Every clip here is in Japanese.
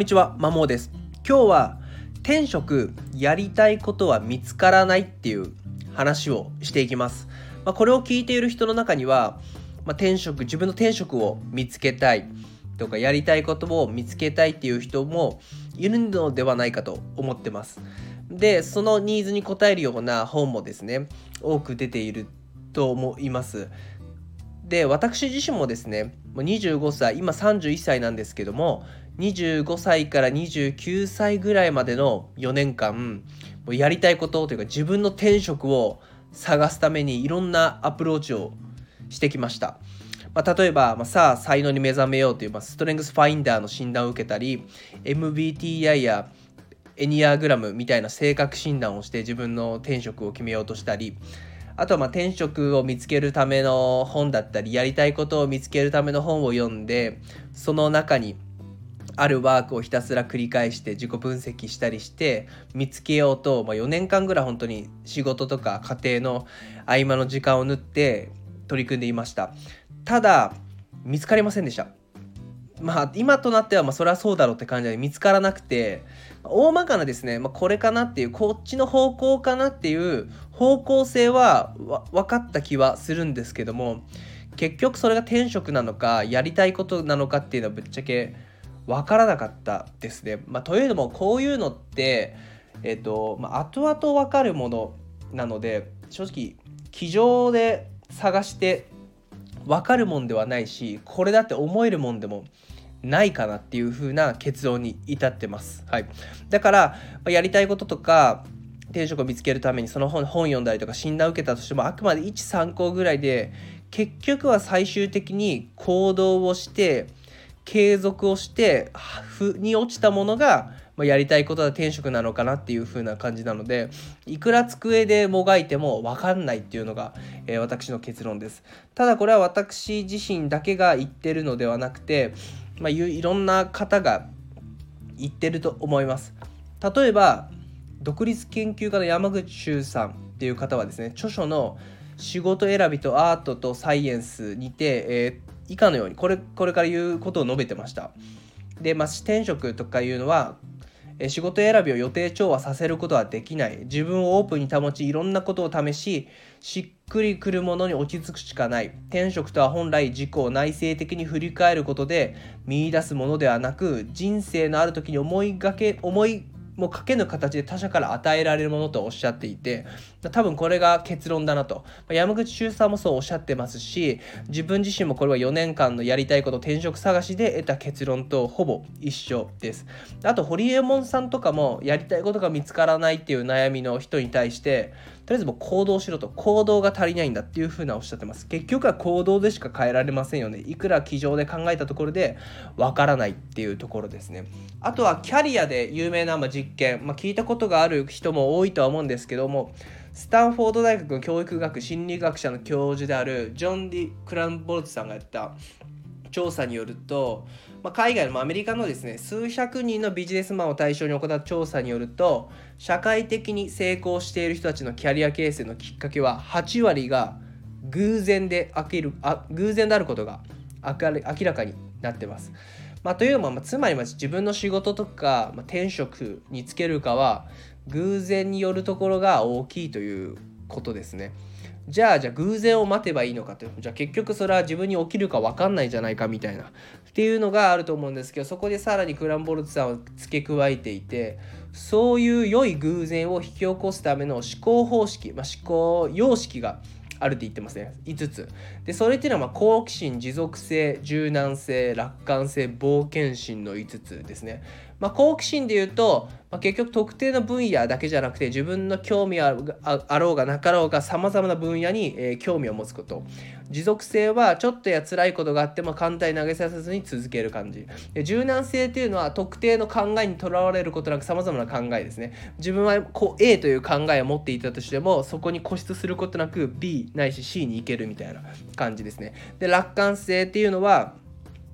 んにちは、まもです。今日は転職やりたいことは見つからないっていう話をしていきます。まあ、これを聞いている人の中には、まあ、転職、自分の転職を見つけたいとかやりたいことを見つけたいっていう人もいるのではないかと思ってます。で、そのニーズに応えるような本もですね、多く出ていると思います。で私自身もですね25歳今31歳なんですけども25歳から29歳ぐらいまでの4年間もうやりたいことというか自分の転職を探すためにいろんなアプローチをしてきました。まあ、例えば、まあ、さあ才能に目覚めようという、まあ、ストレングスファインダーの診断を受けたり MBTI やエニアグラムみたいな性格診断をして自分の転職を決めようとしたりあとはまあ転職を見つけるための本だったりやりたいことを見つけるための本を読んでその中にあるワークをひたすら繰り返して自己分析したりして見つけようと、まあ、4年間ぐらい本当に仕事とか家庭の合間の時間を縫って取り組んでいました。ただ見つかりませんでした。まあ今となってはまそれはそうだろうって感じで見つからなくて大まかなですね、まあ、これかなっていうこっちの方向かなっていう方向性は分かった気はするんですけども結局それが転職なのかやりたいことなのかっていうのはぶっちゃけ分からなかったですね。まあ、というのもこういうのってえっ、と、まあ、後々分かるものなので正直机上で探して分かるもんではないしこれだって思えるもんでもないかなっていう風な結論に至ってます。はい、だから、やりたいこととか転職を見つけるためにその本本読んだりとか診断を受けたとしてもあくまで一参考ぐらいで結局は最終的に行動をして継続をして腑に落ちたものが、まあやりたいことは転職なのかなっていう風な感じなのでいくら机でもがいても分かんないっていうのが、えー、私の結論ですただこれは私自身だけが言ってるのではなくてまあ、いろんな方が言ってると思います。例えば独立研究家の山口周さんっていう方はですね著書の「仕事選びとアートとサイエンス」にて、えー、以下のようにこれこれから言うことを述べてました。で、まあ、転職とかいうのは仕事選びを予定調和させることはできない自分をオープンに保ちいろんなことを試ししっくりくるものに落ち着くしかない転職とは本来自己を内省的に振り返ることで見出すものではなく人生のある時に思いがけ思いもうかけぬ形で他者から与えられるものとおっしゃっていて多分これが結論だなと。山口周さんもそうおっしゃってますし自分自身もこれは4年間のやりたいこと転職探しで得た結論とほぼ一緒です。あと堀エモ門さんとかもやりたいことが見つからないっていう悩みの人に対してとりあえずもう行動しろと行動が足りないんだっていうふうなおっしゃってます。結局は行動でしか変えられませんよね。いくら机上で考えたところでわからないっていうところですね。あとはキャリアで有名な実験、まあ、聞いたことがある人も多いとは思うんですけどもスタンフォード大学の教育学心理学者の教授であるジョン・ディ・クランボルツさんがやった調査によると、まあ、海外のアメリカのですね数百人のビジネスマンを対象に行った調査によると社会的に成功している人たちのキャリア形成のきっかけは8割が偶然であけるあ偶然であることが明らかになってます。まあ、というのも、まあ、つまり自分の仕事とか、まあ、転職につけるかは偶然によるところが大きいということですね。じゃあじゃあ偶然を待てばいいのかとじゃあ結局それは自分に起きるか分かんないじゃないかみたいな。っていうのがあると思うんですけどそこでさらにクランボルツさんを付け加えていてそういう良い偶然を引き起こすための思考方式、まあ、思考様式があるって言ってますね。5つ。でそれっていうのはま好奇心持続性柔軟性楽観性冒険心の5つですね。まあ、好奇心で言うと、まあ、結局特定の分野だけじゃなくて自分の興味あろうがなかろうがさまざまな分野に、えー、興味を持つこと。持続性はちょっとや辛いことがあっても簡単に投げさせずに続ける感じ。で柔軟性っていうのは特定の考えにとらわれることなくさまざまな考えですね。自分はこう A という考えを持っていたとしてもそこに固執することなく B ないし C に行けるみたいな感じですね。で楽観性っていうのは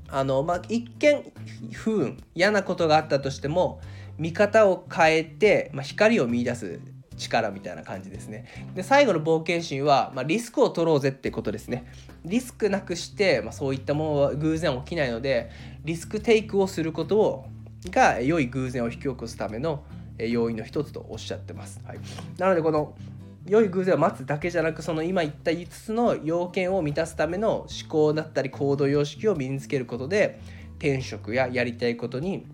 あの、まあ、一見不運嫌なことがあったとしても見方を変えて、まあ、光を見いだす力みたいな感じですね。で最後の冒険心は、まあ、リスクを取ろうぜってことですね。リスクなくして、まあ、そういったものは偶然起きないのでリスクテイクをすることをが良い偶然を引き起こすための要因の一つとおっしゃってます。はい、なのでこの良い偶然を待つだけじゃなくその今言った5つの要件を満たすための思考だったり行動様式を身につけることで転職ややりたいことに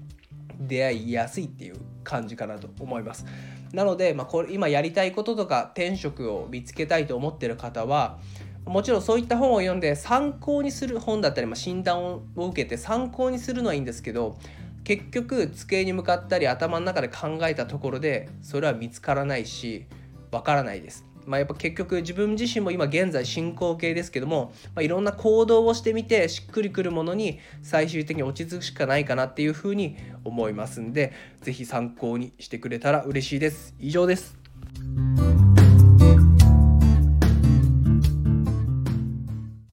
出会いやすいっていう感じかなと思います。なので、まあ、これ今やりたいこととか転職を見つけたいと思ってる方はもちろんそういった本を読んで参考にする本だったり、まあ、診断を受けて参考にするのはいいんですけど結局机に向かったり頭の中で考えたところでそれは見つからないしわからないです。まあ、やっぱ結局自分自身も今現在進行形ですけども、まあ、いろんな行動をしてみてしっくりくるものに最終的に落ち着くしかないかなっていうふうに思いますんで是非参考にしてくれたら嬉しいです。以上です。